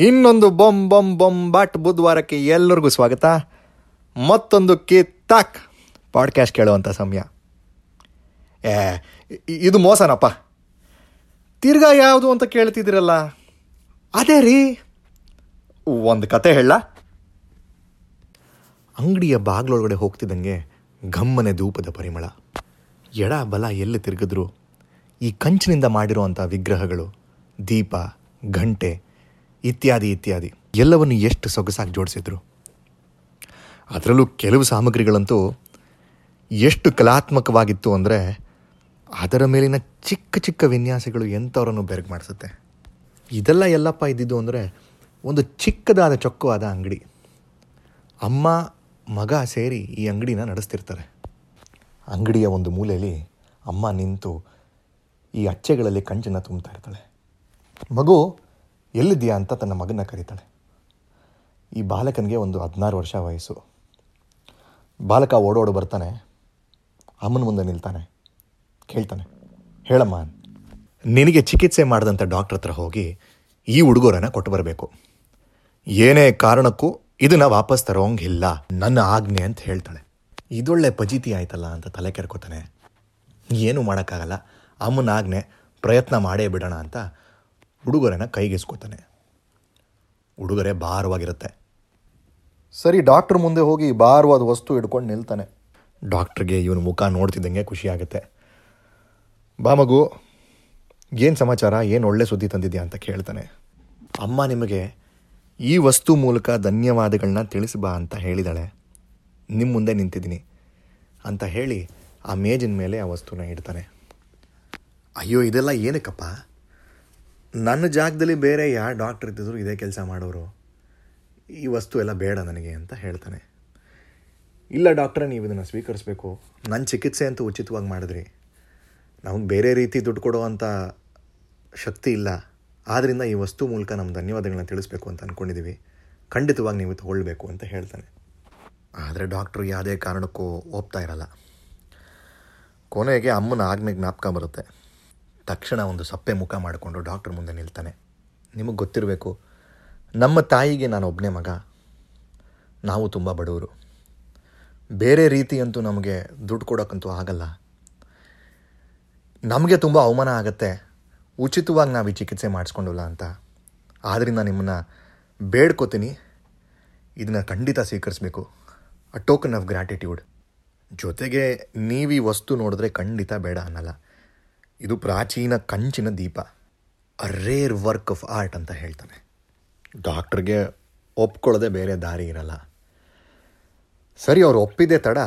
ಇನ್ನೊಂದು ಬೊಂ ಬೊಂ ಬೊಂ ಬಾಟ್ ಬುಧವಾರಕ್ಕೆ ಎಲ್ಲರಿಗೂ ಸ್ವಾಗತ. ಮತ್ತೊಂದು ಕಿತ್ತಾಕ್ ಪಾಡ್ಕ್ಯಾಸ್ಟ್ ಕೇಳುವಂಥ ಸಮಯ. ಏ ಇದು ಮೋಸನಪ್ಪ. ತಿರ್ಗಾ ಯಾವುದು ಅಂತ ಕೇಳ್ತಿದ್ದೀರಲ್ಲ? ಅದೇ ರೀ. ಒಂದು ಕತೆ ಹೇಳ. ಅಂಗಡಿಯ ಬಾಗ್ಲೊಳಗಡೆ ಹೋಗ್ತಿದ್ದಂಗೆ ಘಮ್ಮನೆ ಧೂಪದ ಪರಿಮಳ. ಎಡ ಬಲ ಎಲ್ಲಿ ತಿರುಗಿದ್ರು ಈ ಕಂಚಿನಿಂದ ಮಾಡಿರುವಂಥ ವಿಗ್ರಹಗಳು, ದೀಪ ಗಂಟೆ ಇತ್ಯಾದಿ ಇತ್ಯಾದಿ. ಎಲ್ಲವನ್ನು ಎಷ್ಟು ಸೊಗಸಾಗಿ ಜೋಡಿಸಿದ್ರು. ಅದರಲ್ಲೂ ಕೆಲವು ಸಾಮಗ್ರಿಗಳಂತೂ ಎಷ್ಟು ಕಲಾತ್ಮಕವಾಗಿತ್ತು ಅಂದರೆ ಅದರ ಮೇಲಿನ ಚಿಕ್ಕ ಚಿಕ್ಕ ವಿನ್ಯಾಸಗಳು ಎಂಥವರನ್ನು ಬೆರಗು ಮಾಡಿಸುತ್ತೆ. ಇದೆಲ್ಲ ಎಲ್ಲಪ್ಪ ಇದ್ದಿದ್ದು ಅಂದರೆ ಒಂದು ಚಿಕ್ಕದಾದ ಚೊಕ್ಕವಾದ ಅಂಗಡಿ. ಅಮ್ಮ, ಮಗ ಸೇರಿ ಈ ಅಂಗಡಿನ ನಡೆಸ್ತಿರ್ತಾರೆ. ಅಂಗಡಿಯ ಒಂದು ಮೂಲೆಯಲ್ಲಿ ಅಮ್ಮ ನಿಂತು ಈ ಅಚ್ಚೆಗಳಲ್ಲಿ ಕಂಚನ್ನು ತುಂಬ್ತಾ ಇರ್ತಾಳೆ. ಮಗು ಎಲ್ಲಿದ್ಯಾ ಅಂತ ತನ್ನ ಮಗನ ಕರೀತಾಳೆ. ಈ ಬಾಲಕನಿಗೆ ಒಂದು ಹದಿನಾರು ವರ್ಷ ವಯಸ್ಸು. ಬಾಲಕ ಓಡೋಡು ಬರ್ತಾನೆ. ಅಮ್ಮನ ಮುಂದೆ ನಿಲ್ತಾನೆ. ಕೇಳ್ತಾನೆ, ಹೇಳಮ್ಮ, ನಿನಗೆ ಚಿಕಿತ್ಸೆ ಮಾಡಿದಂಥ ಡಾಕ್ಟ್ರ್ ಹತ್ರ ಹೋಗಿ ಈ ಹುಡುಗರನ್ನ ಕೊಟ್ಟು ಬರಬೇಕು. ಏನೇ ಕಾರಣಕ್ಕೂ ಇದನ್ನು ವಾಪಸ್ ತರೋಂಗಿಲ್ಲ. ನನ್ನ ಆಜ್ಞೆ ಅಂತ ಹೇಳ್ತಾಳೆ. ಇದೊಳ್ಳೆ ಪಜೀತಿ ಆಯ್ತಲ್ಲ ಅಂತ ತಲೆ ಕೆರ್ಕೋತಾನೆ. ಏನು ಮಾಡೋಕ್ಕಾಗಲ್ಲ. ಅಮ್ಮನ ಆಜ್ಞೆ ಪ್ರಯತ್ನ ಮಾಡೇ ಬಿಡೋಣ ಅಂತ ಉಡುಗೊರೆನ ಕೈಗೆಸ್ಕೋತಾನೆ. ಉಡುಗೊರೆ ಭಾರವಾಗಿರುತ್ತೆ. ಸರಿ ಡಾಕ್ಟ್ರ್ ಮುಂದೆ ಹೋಗಿ ಭಾರವಾದ ವಸ್ತು ಹಿಡ್ಕೊಂಡು ನಿಲ್ತಾನೆ. ಡಾಕ್ಟ್ರಿಗೆ ಇವನು ಮುಖ ನೋಡ್ತಿದ್ದಂಗೆ ಖುಷಿ ಆಗುತ್ತೆ. ಬಾ ಮಗು ಏನು ಸಮಾಚಾರ ಏನು ಒಳ್ಳೆ ಸುದ್ದಿ ತಂದಿದ್ಯಾ ಅಂತ ಕೇಳ್ತಾನೆ. ಅಮ್ಮ ನಿಮಗೆ ಈ ವಸ್ತು ಮೂಲಕ ಧನ್ಯವಾದಗಳನ್ನ ತಿಳಿಸ್ಬಾ ಅಂತ ಹೇಳಿದಾಳೆ. ನಿಮ್ಮ ಮುಂದೆ ನಿಂತಿದ್ದೀನಿ ಅಂತ ಹೇಳಿ ಆ ಮೇಜಿನ ಮೇಲೆ ಆ ವಸ್ತುನ ಇಡ್ತಾನೆ. ಅಯ್ಯೋ ಇದೆಲ್ಲ ಏನಕ್ಕಪ್ಪ? ನನ್ನ ಜಾಗದಲ್ಲಿ ಬೇರೆ ಯಾರು ಡಾಕ್ಟ್ರ್ ಇದ್ದಿದ್ರು ಇದೇ ಕೆಲಸ ಮಾಡೋರು? ಈ ವಸ್ತು ಎಲ್ಲ ಬೇಡ ನನಗೆ ಅಂತ ಹೇಳ್ತಾನೆ. ಇಲ್ಲ ಡಾಕ್ಟ್ರೆ ನೀವು ಇದನ್ನು ಸ್ವೀಕರಿಸಬೇಕು. ನನ್ನ ಚಿಕಿತ್ಸೆ ಅಂತೂ ಉಚಿತವಾಗಿ ಮಾಡಿದ್ರಿ. ನಮಗೆ ಬೇರೆ ರೀತಿ ದುಡ್ಡು ಕೊಡುವಂಥ ಶಕ್ತಿ ಇಲ್ಲ. ಆದ್ದರಿಂದ ಈ ವಸ್ತು ಮೂಲಕ ನಮ್ಮ ಧನ್ಯವಾದಗಳನ್ನ ತಿಳಿಸ್ಬೇಕು ಅಂತ ಅಂದ್ಕೊಂಡಿದ್ದೀವಿ ಖಂಡಿತವಾಗಿ ನೀವು ತಗೊಳ್ಬೇಕು ಅಂತ ಹೇಳ್ತಾನೆ. ಆದರೆ ಡಾಕ್ಟ್ರು ಯಾವುದೇ ಕಾರಣಕ್ಕೂ ಒಪ್ತಾ ಇರಲ್ಲ. ಕೊನೆಗೆ ಅಮ್ಮನ ಆಜ್ಞೆ ಜ್ಞಾಪಕ ಬರುತ್ತೆ. ತಕ್ಷಣ ಒಂದು ಸಪ್ಪೆ ಮುಖ ಮಾಡಿಕೊಂಡು ಡಾಕ್ಟ್ರ್ ಮುಂದೆ ನಿಲ್ತಾನೆ. ನಿಮಗೆ ಗೊತ್ತಿರಬೇಕು, ನಮ್ಮ ತಾಯಿಗೆ ನಾನು ಒಬ್ಬನೇ ಮಗ. ನಾವು ತುಂಬ ಬಡವರು. ಬೇರೆ ರೀತಿಯಂತೂ ನಮಗೆ ದುಡ್ಡು ಕೊಡೋಕ್ಕಂತೂ ಆಗಲ್ಲ. ನಮಗೆ ತುಂಬ ಅವಮಾನ ಆಗತ್ತೆ. ಉಚಿತವಾಗಿ ನಾವು ಈ ಚಿಕಿತ್ಸೆ ಮಾಡಿಸ್ಕೊಂಡಿಲ್ಲ ಅಂತ. ಆದ್ದರಿಂದ ನಿಮ್ಮನ್ನು ಬೇಡ್ಕೋತೀನಿ. ಇದನ್ನು ಖಂಡಿತ ಸ್ವೀಕರಿಸಬೇಕು. ಅ ಟೋಕನ್ ಆಫ್ ಗ್ರ್ಯಾಟಿಟ್ಯೂಡ್ ಜೊತೆಗೆ ನೀವು ಈ ವಸ್ತು ನೋಡಿದ್ರೆ ಖಂಡಿತ ಬೇಡ ಅನ್ನಲ್ಲ. ಇದು ಪ್ರಾಚೀನ ಕಂಚಿನ ದೀಪ. A rare work of art ಅಂತ ಹೇಳ್ತಾನೆ. ಡಾಕ್ಟ್ರಿಗೆ ಒಪ್ಕೊಳ್ಳದೆ ಬೇರೆ ದಾರಿ ಇರಲ್ಲ. ಸರಿ, ಅವ್ರು ಒಪ್ಪಿದೆ ತಡ.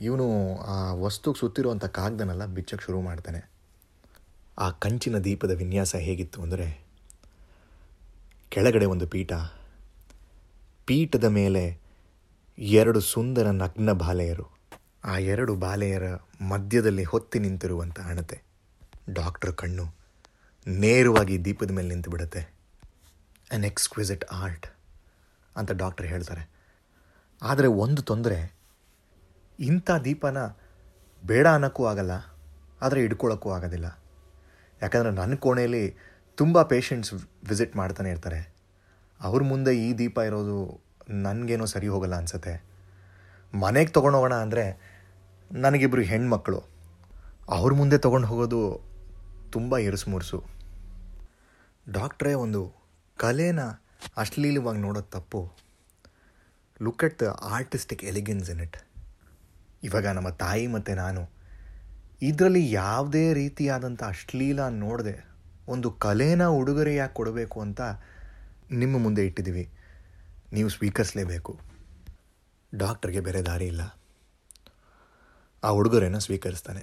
ಇವನು ಆ ವಸ್ತುಗೆ ಸುತ್ತಿರುವಂಥ ಕಾಗ್ದನೆಲ್ಲ ಬಿಚ್ಚಕ್ಕೆ ಶುರು ಮಾಡ್ತಾನೆ. ಆ ಕಂಚಿನ ದೀಪದ ವಿನ್ಯಾಸ ಹೇಗಿತ್ತು ಅಂದರೆ, ಕೆಳಗಡೆ ಒಂದು ಪೀಠ, ಪೀಠದ ಮೇಲೆ ಎರಡು ಸುಂದರ ನಗ್ನ ಬಾಲೆಯರು. ಆ ಎರಡು ಬಾಲೆಯರ ಮಧ್ಯದಲ್ಲಿ ಹೊತ್ತಿ ನಿಂತಿರುವಂಥ ಹಣತೆ. ಡಾಕ್ಟರ್ ಕಣ್ಣು ನೇರವಾಗಿ ದೀಪದ ಮೇಲೆ ನಿಂತು ಬಿಡುತ್ತೆ. ಅನ್ ಎಕ್ಸ್ಕ್ವಿಸಿಟ್ ಆರ್ಟ್ ಅಂತ ಡಾಕ್ಟರ್ ಹೇಳ್ತಾರೆ. ಆದರೆ ಒಂದು ತೊಂದರೆ, ಇಂಥ ದೀಪನ ಬೇಡ ಅನ್ನೋಕ್ಕೂ ಆಗಲ್ಲ, ಆದರೆ ಇಡ್ಕೊಳ್ಳೋಕ್ಕೂ ಆಗೋದಿಲ್ಲ. ಯಾಕಂದರೆ ನನ್ನ ಕೋಣೆಯಲ್ಲಿ ತುಂಬ ಪೇಷಂಟ್ಸ್ ವಿಸಿಟ್ ಮಾಡ್ತಾನೆ ಇರ್ತಾರೆ. ಅವ್ರ ಮುಂದೆ ಈ ದೀಪ ಇರೋದು ನನಗೇನೋ ಸರಿ ಹೋಗಲ್ಲ ಅನಿಸುತ್ತೆ. ಮನೆಗೆ ತೊಗೊಂಡೋಗೋಣ ಅಂದರೆ ನನಗಿಬ್ಬರು ಹೆಣ್ಮಕ್ಳು, ಅವ್ರ ಮುಂದೆ ತೊಗೊಂಡು ಹೋಗೋದು ತುಂಬ ಇರುಸು ಮುರುಸು. ಡಾಕ್ಟ್ರೇ ಒಂದು ಕಲೆನ ಅಶ್ಲೀಲವಾಗಿ ನೋಡೋದು ತಪ್ಪು. Look at the artistic elegance in it ಇವಾಗ ನಮ್ಮ ತಾಯಿ ಮತ್ತು ನಾನು ಇದರಲ್ಲಿ ಯಾವುದೇ ರೀತಿಯಾದಂಥ ಅಶ್ಲೀಲ ನೋಡದೆ, ಒಂದು ಕಲೆನ ಉಡುಗೊರೆಯಾಗಿ ಕೊಡಬೇಕು ಅಂತ ನಿಮ್ಮ ಮುಂದೆ ಇಟ್ಟಿದ್ದೀವಿ ನೀವು ಸ್ವೀಕರಿಸಲೇಬೇಕು. ಡಾಕ್ಟ್ರಿಗೆ ಬೇರೆ ದಾರಿ ಇಲ್ಲ. ಆ ಹುಡುಗರೇನ ಸ್ವೀಕರಿಸ್ತಾನೆ.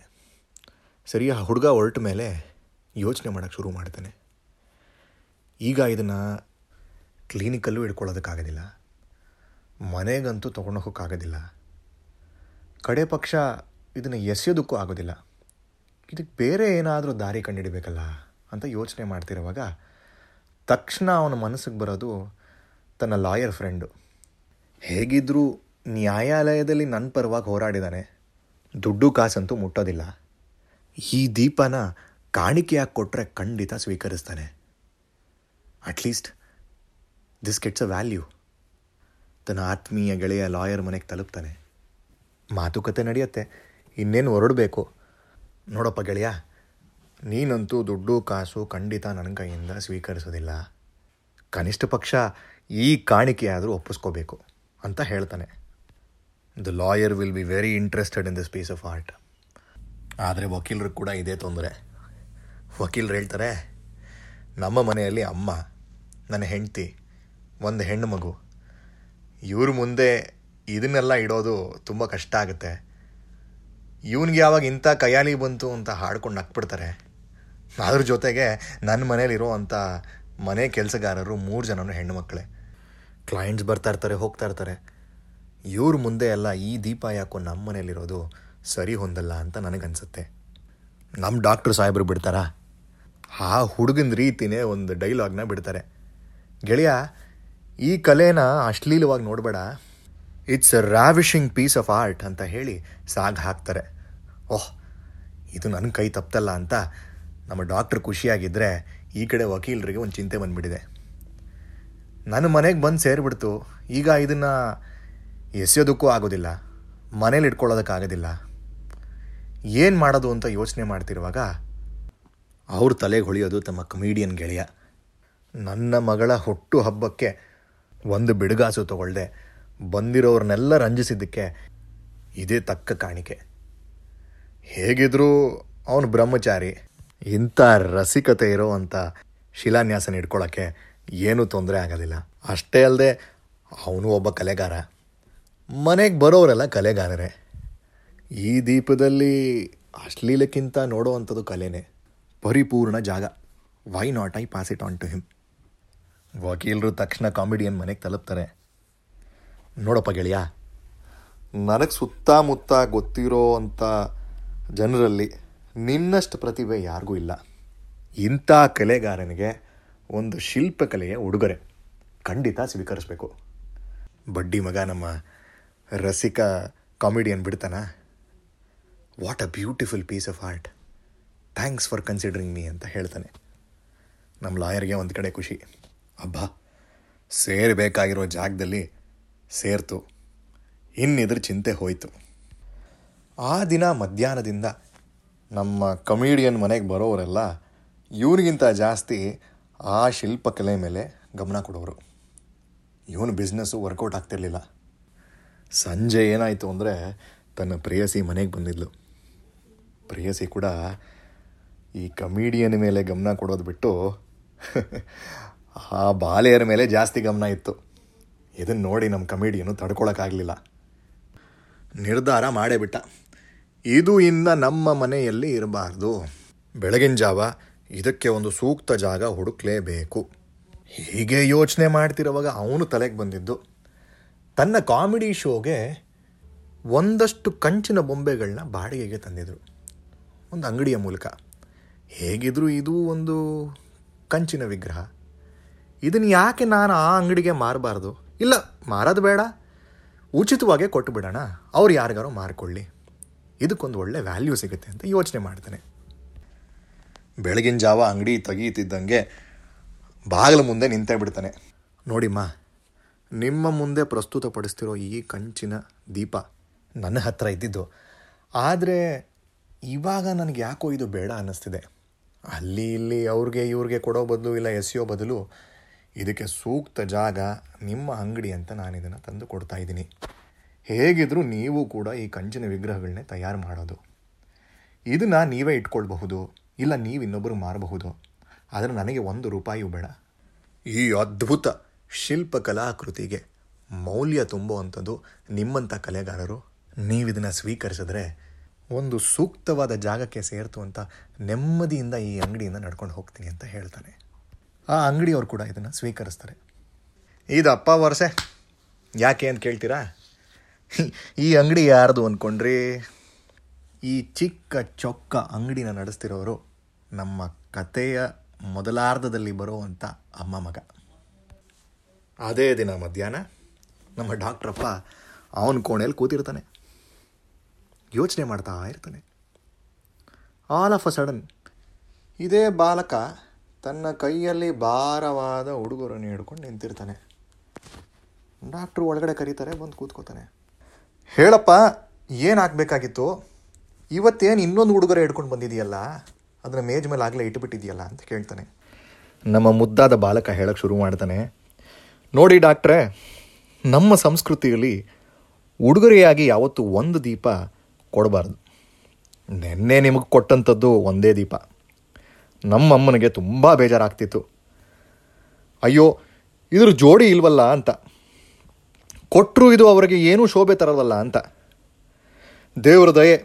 ಸರಿ, ಆ ಹುಡುಗ ಹೊರಟ ಮೇಲೆ ಯೋಚನೆ ಮಾಡೋಕ್ಕೆ ಶುರು ಮಾಡ್ತಾನೆ. ಈಗ ಇದನ್ನು ಕ್ಲಿನಿಕಲ್ಲೂ ಇಟ್ಕೊಳ್ಳೋದಕ್ಕಾಗೋದಿಲ್ಲ ಮನೆಗಂತೂ ತೊಗೊಂಡೋಗೋಕ್ಕಾಗೋದಿಲ್ಲ ಕಡೆ ಪಕ್ಷ ಇದನ್ನು ಎಸೆಯೋದಕ್ಕೂ ಆಗೋದಿಲ್ಲ. ಇದಕ್ಕೆ ಬೇರೆ ಏನಾದರೂ ದಾರಿ ಕಂಡುಹಿಡಬೇಕಲ್ಲ ಅಂತ ಯೋಚನೆ ಮಾಡ್ತಿರುವಾಗ ತಕ್ಷಣ ಅವನ ಮನಸ್ಸಿಗೆ ಬರೋದು ತನ್ನ ಲಾಯರ್ ಫ್ರೆಂಡು. ಹೇಗಿದ್ದರೂ ನ್ಯಾಯಾಲಯದಲ್ಲಿ ನನ್ನ ಪರವಾಗಿ ಹೋರಾಡಿದ್ದಾನೆ ದುಡ್ಡು ಕಾಸಂತೂ ಮುಟ್ಟೋದಿಲ್ಲ. ಈ ದೀಪನ ಕಾಣಿಕೆಯಾಗಿ ಕೊಟ್ಟರೆ ಖಂಡಿತ ಸ್ವೀಕರಿಸ್ತಾನೆ. At least this gets a value ತನ್ನ ಆತ್ಮೀಯ ಗೆಳೆಯ ಲಾಯರ್ ಮನೆಗೆ ತಲುಪ್ತಾನೆ. ಮಾತುಕತೆ ನಡೆಯುತ್ತೆ. ಇನ್ನೇನು ಹೊರಡಬೇಕು? ನೋಡಪ್ಪ ಗೆಳೆಯ, ನೀನಂತೂ ದುಡ್ಡು, ಕಾಸು ಖಂಡಿತ ನನ್ನ ಕೈಯಿಂದ ಸ್ವೀಕರಿಸೋದಿಲ್ಲ. ಕನಿಷ್ಠ ಪಕ್ಷ ಈ ಕಾಣಿಕೆಯಾದರೂ ಒಪ್ಪಿಸ್ಕೋಬೇಕು ಅಂತ ಹೇಳ್ತಾನೆ. The lawyer will be very interested in this piece of art ಆದರೆ ವಕೀಲರು ಕೂಡ ಇದೇ ತೊಂದರೆ. ವಕೀಲರು ಹೇಳ್ತಾರೆ, ನಮ್ಮ ಮನೆಯಲ್ಲಿ ಅಮ್ಮ, ನನ್ನ ಹೆಂಡತಿ, ಒಂದು ಹೆಣ್ಣು ಮಗು. ಇವ್ರ ಮುಂದೆ ಇದನ್ನೆಲ್ಲ ಇಡೋದು ತುಂಬ ಕಷ್ಟ ಆಗುತ್ತೆ. ಇವನಿಗೆ ಯಾವಾಗ ಇಂಥ ಕೈಯಾಲಿ ಬಂತು ಅಂತ ಹಾಡ್ಕೊಂಡು ನಕ್ಬಿಡ್ತಾರೆ. ಅದ್ರ ಜೊತೆಗೆ ನನ್ನ ಮನೇಲಿರೋ ಅಂಥ ಮನೆ ಕೆಲಸಗಾರರು ಮೂರು ಜನನು ಹೆಣ್ಣು ಮಕ್ಕಳೇ. ಕ್ಲೈಂಟ್ಸ್ ಬರ್ತಾ ಇರ್ತಾರೆ, ಹೋಗ್ತಾ ಇರ್ತಾರೆ. ಇವ್ರ ಮುಂದೆ ಎಲ್ಲ ಈ ದೀಪ ಯಾಕೋ ನಮ್ಮ ಮನೇಲಿರೋದು ಸರಿ ಹೊಂದಲ್ಲ ಅಂತ ನನಗನ್ಸುತ್ತೆ. ನಮ್ಮ ಡಾಕ್ಟ್ರು ಸಾಹೇಬ್ರು ಬಿಡ್ತಾರಾ? ಆ ಹುಡುಗನ ರೀತಿನೇ ಒಂದು ಡೈಲಾಗ್ನ ಬಿಡ್ತಾರೆ. ಗೆಳೆಯ, ಈ ಕಲೆನ ಅಶ್ಲೀಲವಾಗಿ ನೋಡಬೇಡ. It's a ravishing piece of art ಅಂತ ಹೇಳಿ ಸಾಗ್ ಹಾಕ್ತಾರೆ. ಓಹ್, ಇದು ನನ್ನ ಕೈ ತಪ್ತಲ್ಲ ಅಂತ ನಮ್ಮ ಡಾಕ್ಟ್ರ್ ಖುಷಿಯಾಗಿದ್ದರೆ ಈ ಕಡೆ ವಕೀಲರಿಗೆ ಒಂದು ಚಿಂತೆ ಬಂದುಬಿಟ್ಟಿದೆ. ನನ್ನ ಮನೆಗೆ ಬಂದು ಸೇರಿಬಿಡ್ತು. ಈಗ ಇದನ್ನು ಎಸೆಯೋದಕ್ಕೂ ಆಗೋದಿಲ್ಲ. ಮನೇಲಿ ಇಟ್ಕೊಳ್ಳೋದಕ್ಕಾಗೋದಿಲ್ಲ. ಏನು ಮಾಡೋದು ಅಂತ ಯೋಚನೆ ಮಾಡ್ತಿರುವಾಗ ಅವ್ರ ತಲೆಗೆ ಹೊಳೆಯೋದು ತಮ್ಮ ಕಮಿಡಿಯನ್ ಗೆಳೆಯ. ನನ್ನ ಮಗಳ ಹುಟ್ಟು ಹಬ್ಬಕ್ಕೆ ಒಂದು ಬಿಡುಗಾಸು ತಗೊಳ್ದೆ. ಬಂದಿರೋರನ್ನೆಲ್ಲ ರಂಜಿಸಿದ್ದಕ್ಕೆ ಇದೇ ತಕ್ಕ ಕಾಣಿಕೆ. ಹೇಗಿದ್ರೂ ಅವನು ಬ್ರಹ್ಮಚಾರಿ. ಇಂಥ ರಸಿಕತೆ ಇರೋ ಅಂಥ ಶಿಲಾನ್ಯಾಸನ ಇಟ್ಕೊಳ್ಳೋಕ್ಕೆ ಏನೂ ತೊಂದರೆ ಆಗೋದಿಲ್ಲ. ಅಷ್ಟೇ ಅಲ್ಲದೆ ಅವನು ಒಬ್ಬ ಕಲೆಗಾರ. ಮನೆಗೆ ಬರೋರೆಲ್ಲ ಕಲೆಗಾರರೇ. ಈ ದೀಪದಲ್ಲಿ ಅಶ್ಲೀಲಕ್ಕಿಂತ ನೋಡೋವಂಥದ್ದು ಕಲೆನೇ. ಪರಿಪೂರ್ಣ ಜಾಗ. Why not I pass it on to him ವಕೀಲರು ತಕ್ಷಣ ಕಾಮಿಡಿಯನ್ ಮನೆಗೆ ತಲುಪ್ತಾರೆ. ನೋಡಪ್ಪ ಗೆಳೆಯ, ನನಗೆ ಸುತ್ತಮುತ್ತ ಗೊತ್ತಿರೋ ಅಂಥ ಜನರಲ್ಲಿ ನಿನ್ನಷ್ಟು ಪ್ರತಿಭೆ ಯಾರಿಗೂ ಇಲ್ಲ. ಇಂಥ ಕಲೆಗಾರನಿಗೆ ಒಂದು ಶಿಲ್ಪಕಲೆಯ ಉಡುಗೊರೆ ಖಂಡಿತ ಸ್ವೀಕರಿಸಬೇಕು. ಬಡ್ಡಿ ಮಗ ನಮ್ಮ ರಸಿಕ comedian ಬಿಡ್ತಾನ? What a beautiful piece of art thanks for considering me ಅಂತ ಹೇಳ್ತಾನೆ. ನಮ್ಮ ಲಾಯರ್ಗೆ ಒಂದು ಕಡೆ ಖುಷಿ. ಅಬ್ಬಾ, ಸೇರಬೇಕಾಗಿರೋ ಜಾಗದಲ್ಲಿ ಸೇರ್ತು. ಇನ್ನಿದ್ರ ಚಿಂತೆ ಹೋಯಿತು. ಆ ದಿನ ಮಧ್ಯಾಹ್ನದಿಂದ ನಮ್ಮ ಕಮಿಡಿಯನ್ ಮನೆಗೆ ಬರೋರೆಲ್ಲ ಇವ್ರಿಗಿಂತ ಜಾಸ್ತಿ ಆ ಶಿಲ್ಪಕಲೆ ಮೇಲೆ ಗಮನ ಕೊಡೋರು. ಇವನು ಬಿಸ್ನೆಸ್ಸು ವರ್ಕೌಟ್ ಆಗ್ತಿರ್ಲಿಲ್ಲ. ಸಂಜೆ ಏನಾಯಿತು ಅಂದರೆ ತನ್ನ ಪ್ರೇಯಸಿ ಮನೆಗೆ ಬಂದಿದ್ಲು. ಪ್ರೇಯಸಿ ಕೂಡ ಈ ಕಮಿಡಿಯನ್ ಮೇಲೆ ಗಮನ ಕೊಡೋದು ಬಿಟ್ಟು ಆ ಬಾಲೆಯರ ಮೇಲೆ ಜಾಸ್ತಿ ಗಮನ ಇತ್ತು. ಇದನ್ನು ನೋಡಿ ನಮ್ಮ ಕಮಿಡಿಯನ್ನು ತಡ್ಕೊಳಕ್ಕಾಗಲಿಲ್ಲ. ನಿರ್ಧಾರ ಮಾಡೇ ಬಿಟ್ಟ. ಇದು ಇಂದ ನಮ್ಮ ಮನೆಯಲ್ಲಿ ಇರಬಾರ್ದು. ಬೆಳಗಿನ ಜಾವ ಇದಕ್ಕೆ ಒಂದು ಸೂಕ್ತ ಜಾಗ ಹುಡುಕ್ಲೇಬೇಕು. ಹೀಗೆ ಯೋಚನೆ ಮಾಡ್ತಿರುವಾಗ ಅವನು ತಲೆಗೆ ಬಂದಿದ್ದು. ತನ್ನ ಕಾಮಿಡಿ ಶೋಗೆ ಒಂದಷ್ಟು ಕಂಚಿನ ಬೊಂಬೆಗಳನ್ನ ಬಾಡಿಗೆಗೆ ತಂದಿದ್ರು. ಒಂದು ಅಂಗಡಿಯ ಮೂಲಕ. ಹೇಗಿದ್ರೂ ಇದು ಒಂದು ಕಂಚಿನ ವಿಗ್ರಹ. ಇದನ್ನು ಯಾಕೆ ನಾನು ಆ ಅಂಗಡಿಗೆ ಮಾರಬಾರ್ದು? ಇಲ್ಲ, ಮಾರೋದು ಬೇಡ. ಉಚಿತವಾಗೇ ಕೊಟ್ಟು ಬಿಡೋಣ. ಅವ್ರು ಯಾರಿಗಾರು ಮಾರಿಕೊಳ್ಳಿ. ಇದಕ್ಕೊಂದು ಒಳ್ಳೆ ವ್ಯಾಲ್ಯೂ ಸಿಗುತ್ತೆ ಅಂತ ಯೋಚನೆ ಮಾಡ್ತಾನೆ. ಬೆಳಗಿನ ಜಾವ ಅಂಗಡಿ ತೆಗೀತಿದ್ದಂಗೆ ಬಾಗಿಲ ಮುಂದೆ ನಿಂತೇ ಬಿಡ್ತಾನೆ. ನೋಡಿಮ್ಮ, ನಿಮ್ಮ ಮುಂದೆ ಪ್ರಸ್ತುತಪಡಿಸ್ತಿರೋ ಈ ಕಂಚಿನ ದೀಪ ನನ್ನ ಹತ್ರ ಇದ್ದಿದ್ದು. ಆದರೆ ಇವಾಗ ನನಗೆ ಯಾಕೋ ಇದು ಬೇಡ ಅನ್ನಿಸ್ತಿದೆ. ಅಲ್ಲಿ ಇಲ್ಲಿ ಅವ್ರಿಗೆ ಇವ್ರಿಗೆ ಕೊಡೋ ಬದಲು ಇಲ್ಲ ಎಸೆಯೋ ಬದಲು ಇದಕ್ಕೆ ಸೂಕ್ತ ಜಾಗ ನಿಮ್ಮ ಅಂಗಡಿ ಅಂತ ನಾನು ಇದನ್ನು ತಂದು ಕೊಡ್ತಾ ಇದ್ದೀನಿ. ಹೇಗಿದ್ರೂ ನೀವು ಕೂಡ ಈ ಕಂಚಿನ ವಿಗ್ರಹಗಳನ್ನೇ ತಯಾರು ಮಾಡೋದು. ಇದನ್ನು ನೀವೇ ಇಟ್ಕೊಳ್ಬಹುದು, ಇಲ್ಲ ನೀವು ಇನ್ನೊಬ್ಬರು ಮಾರಬಹುದು. ಆದರೆ ನನಗೆ ಒಂದು ರೂಪಾಯಿಯೂ ಬೇಡ. ಈ ಅದ್ಭುತ ಶಿಲ್ಪಕಲಾಕೃತಿಗೆ ಮೌಲ್ಯ ತುಂಬುವಂಥದ್ದು ನಿಮ್ಮಂಥ ಕಲೆಗಾರರು. ನೀವಿದನ್ನು ಸ್ವೀಕರಿಸಿದ್ರೆ ಒಂದು ಸೂಕ್ತವಾದ ಜಾಗಕ್ಕೆ ಸೇರ್ತು ಅಂತ ನೆಮ್ಮದಿಯಿಂದ ಈ ಅಂಗಡಿಯಿಂದ ನಡ್ಕೊಂಡು ಹೋಗ್ತೀನಿ ಅಂತ ಹೇಳ್ತಾನೆ. ಆ ಅಂಗಡಿಯವರು ಕೂಡ ಇದನ್ನು ಸ್ವೀಕರಿಸ್ತಾರೆ. ಇದಪ್ಪ ವರ್ಷೆ. ಯಾಕೆ ಅಂತ ಕೇಳ್ತೀರಾ? ಈ ಅಂಗಡಿ ಯಾರ್ದು ಅಂದ್ಕೊಂಡ್ರಿ ಈ ಚಿಕ್ಕ ಚೊಕ್ಕ ಅಂಗಡಿನ ನಡೆಸ್ತಿರೋರು ನಮ್ಮ ಕಥೆಯ ಮೊದಲಾರ್ಧದಲ್ಲಿ ಬರುವಂಥ ಅಮ್ಮ ಮಗ. ಅದೇ ದಿನ ಮಧ್ಯಾಹ್ನ ನಮ್ಮ ಡಾಕ್ಟ್ರಪ್ಪ ಅವನ ಕೋಣೆಯಲ್ಲಿ ಕೂತಿರ್ತಾನೆ. ಯೋಚನೆ ಮಾಡ್ತಾ ಇರ್ತಾನೆ. ಆಲ್ ಆಫ್ ಅ ಸಡನ್ ಇದೇ ಬಾಲಕ ತನ್ನ ಕೈಯಲ್ಲಿ ಭಾರವಾದ ಹುಡುಗರನ್ನು ಹಿಡ್ಕೊಂಡು ನಿಂತಿರ್ತಾನೆ. ಡಾಕ್ಟ್ರು ಒಳಗಡೆ ಕರೀತಾರೆ, ಬಂದು ಕೂತ್ಕೋತಾನೆ. ಹೇಳಪ್ಪ, ಏನಾಗಬೇಕಾಗಿತ್ತು? ಇವತ್ತೇನು ಇನ್ನೊಂದು ಹುಡುಗರ ಹಿಡ್ಕೊಂಡು ಬಂದಿದೆಯಲ್ಲ? ಅದನ್ನ ಮೇಜ್ ಮೇಲೆ ಆಗಲೇ ಇಟ್ಟುಬಿಟ್ಟಿದೆಯಲ್ಲ? ಅಂತ ಕೇಳ್ತಾನೆ. ನಮ್ಮ ಮುದ್ದಾದ ಬಾಲಕ ಹೇಳಕ್ಕೆ ಶುರು ಮಾಡ್ತಾನೆ. ನೋಡಿ ಡಾಕ್ಟ್ರೇ, ನಮ್ಮ ಸಂಸ್ಕೃತಿಯಲ್ಲಿ ಉಡುಗೊರೆಯಾಗಿ ಯಾವತ್ತೂ ಒಂದು ದೀಪ ಕೊಡಬಾರ್ದು. ನಿನ್ನೆ ನಿಮಗೆ ಕೊಟ್ಟಂಥದ್ದು ಒಂದೇ ದೀಪ. ನಮ್ಮಮ್ಮನಿಗೆ ತುಂಬ ಬೇಜಾರಾಗ್ತಿತ್ತು. ಅಯ್ಯೋ, ಇದ್ರ ಜೋಡಿ ಇಲ್ವಲ್ಲ ಅಂತ. ಕೊಟ್ಟರು ಇದು ಅವರಿಗೆ ಏನೂ ಶೋಭೆ ತರೋದಲ್ಲ ಅಂತ. ದೇವ್ರ ದಯೆ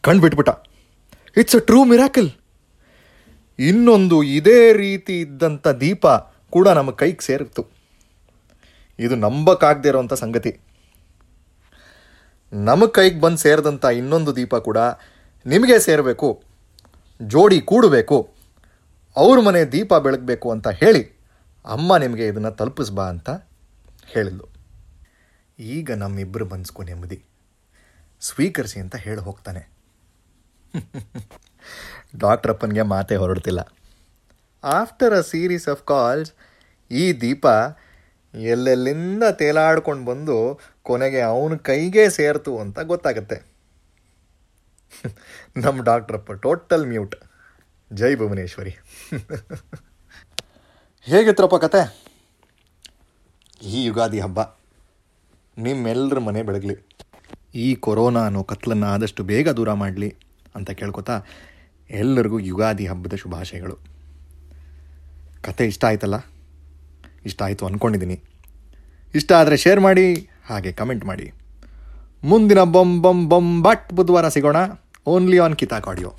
ಕಣ್ಬಿಟ್ಬಿಟ್ಟ ಇಟ್ಸ್ ಅ ಟ್ರೂ ಮಿರಾಕಲ್ ಇನ್ನೊಂದು ಇದೇ ರೀತಿ ಇದ್ದಂಥ ದೀಪ ಕೂಡ ನಮ್ಮ ಕೈಗೆ ಸೇರಿತ್ತು ಇದು ನಂಬಕ್ಕಾಗದೇ ಇರೋವಂಥ ಸಂಗತಿ. ನಮ್ಮ ಕೈಗೆ ಬಂದು ಸೇರಿದಂಥ ಇನ್ನೊಂದು ದೀಪ ಕೂಡ ನಿಮಗೆ ಸೇರಬೇಕು, ಜೋಡಿ ಕೂಡಬೇಕು, ಅವ್ರ ಮನೆ ದೀಪ ಬೆಳಗಬೇಕು ಅಂತ ಹೇಳಿ ಅಮ್ಮ ನಿಮಗೆ ಇದನ್ನು ತಲುಪಿಸ್ಬಾ ಅಂತ ಹೇಳಿದ್ಲು. ಈಗ ನಮ್ಮಿಬ್ಬರು ಬನ್ಸ್ಕೊ ನೆಮ್ಮದಿ. ಸ್ವೀಕರಿಸಿ ಅಂತ ಹೇಳಿ ಹೋಗ್ತಾನೆ. ಡಾಕ್ಟರ್ ಅಪ್ಪನಿಗೆ ಮಾತೇ ಹೊರಡ್ತಿಲ್ಲ. After a series of calls ಈ ದೀಪ ಎಲ್ಲೆಲ್ಲಿಂದ ತೇಲಾಡ್ಕೊಂಡು ಬಂದು ಕೊನೆಗೆ ಅವನ ಕೈಗೆ ಸೇರ್ತು ಅಂತ ಗೊತ್ತಾಗತ್ತೆ. ನಮ್ಮ ಡಾಕ್ಟ್ರಪ್ಪ ಟೋಟಲ್ ಮ್ಯೂಟ್. ಜೈ ಭುವನೇಶ್ವರಿ. ಹೇಗಿತ್ರಪ್ಪ ಕತೆ? ಈ ಯುಗಾದಿ ಹಬ್ಬ. ನಿಮ್ಮೆಲ್ಲರ ಮನೆ ಬೆಳಗಲಿ. ಈ ಕೊರೋನಾ ಅನ್ನೋ ಕತ್ಲನ್ನು ಆದಷ್ಟು ಬೇಗ ದೂರ ಮಾಡಲಿ ಅಂತ ಕೇಳ್ಕೊತಾ ಎಲ್ಲರಿಗೂ ಯುಗಾದಿ ಹಬ್ಬದ ಶುಭಾಶಯಗಳು. ಕತೆ ಇಷ್ಟ ಆಯ್ತಲ್ಲ? ಇಷ್ಟ ಆಯಿತು ಅಂದ್ಕೊಂಡಿದ್ದೀನಿ ಇಷ್ಟ ಆದರೆ ಶೇರ್ ಮಾಡಿ, ಹಾಗೆ ಕಮೆಂಟ್ ಮಾಡಿ. ಮುಂದಿನ ಬೊಂಬೊಂಬೊಂಬಟ್ ಬಟ್ ಬುಧವಾರ ಸಿಗೋಣ. Only on ಕಿತಾಕ್ audio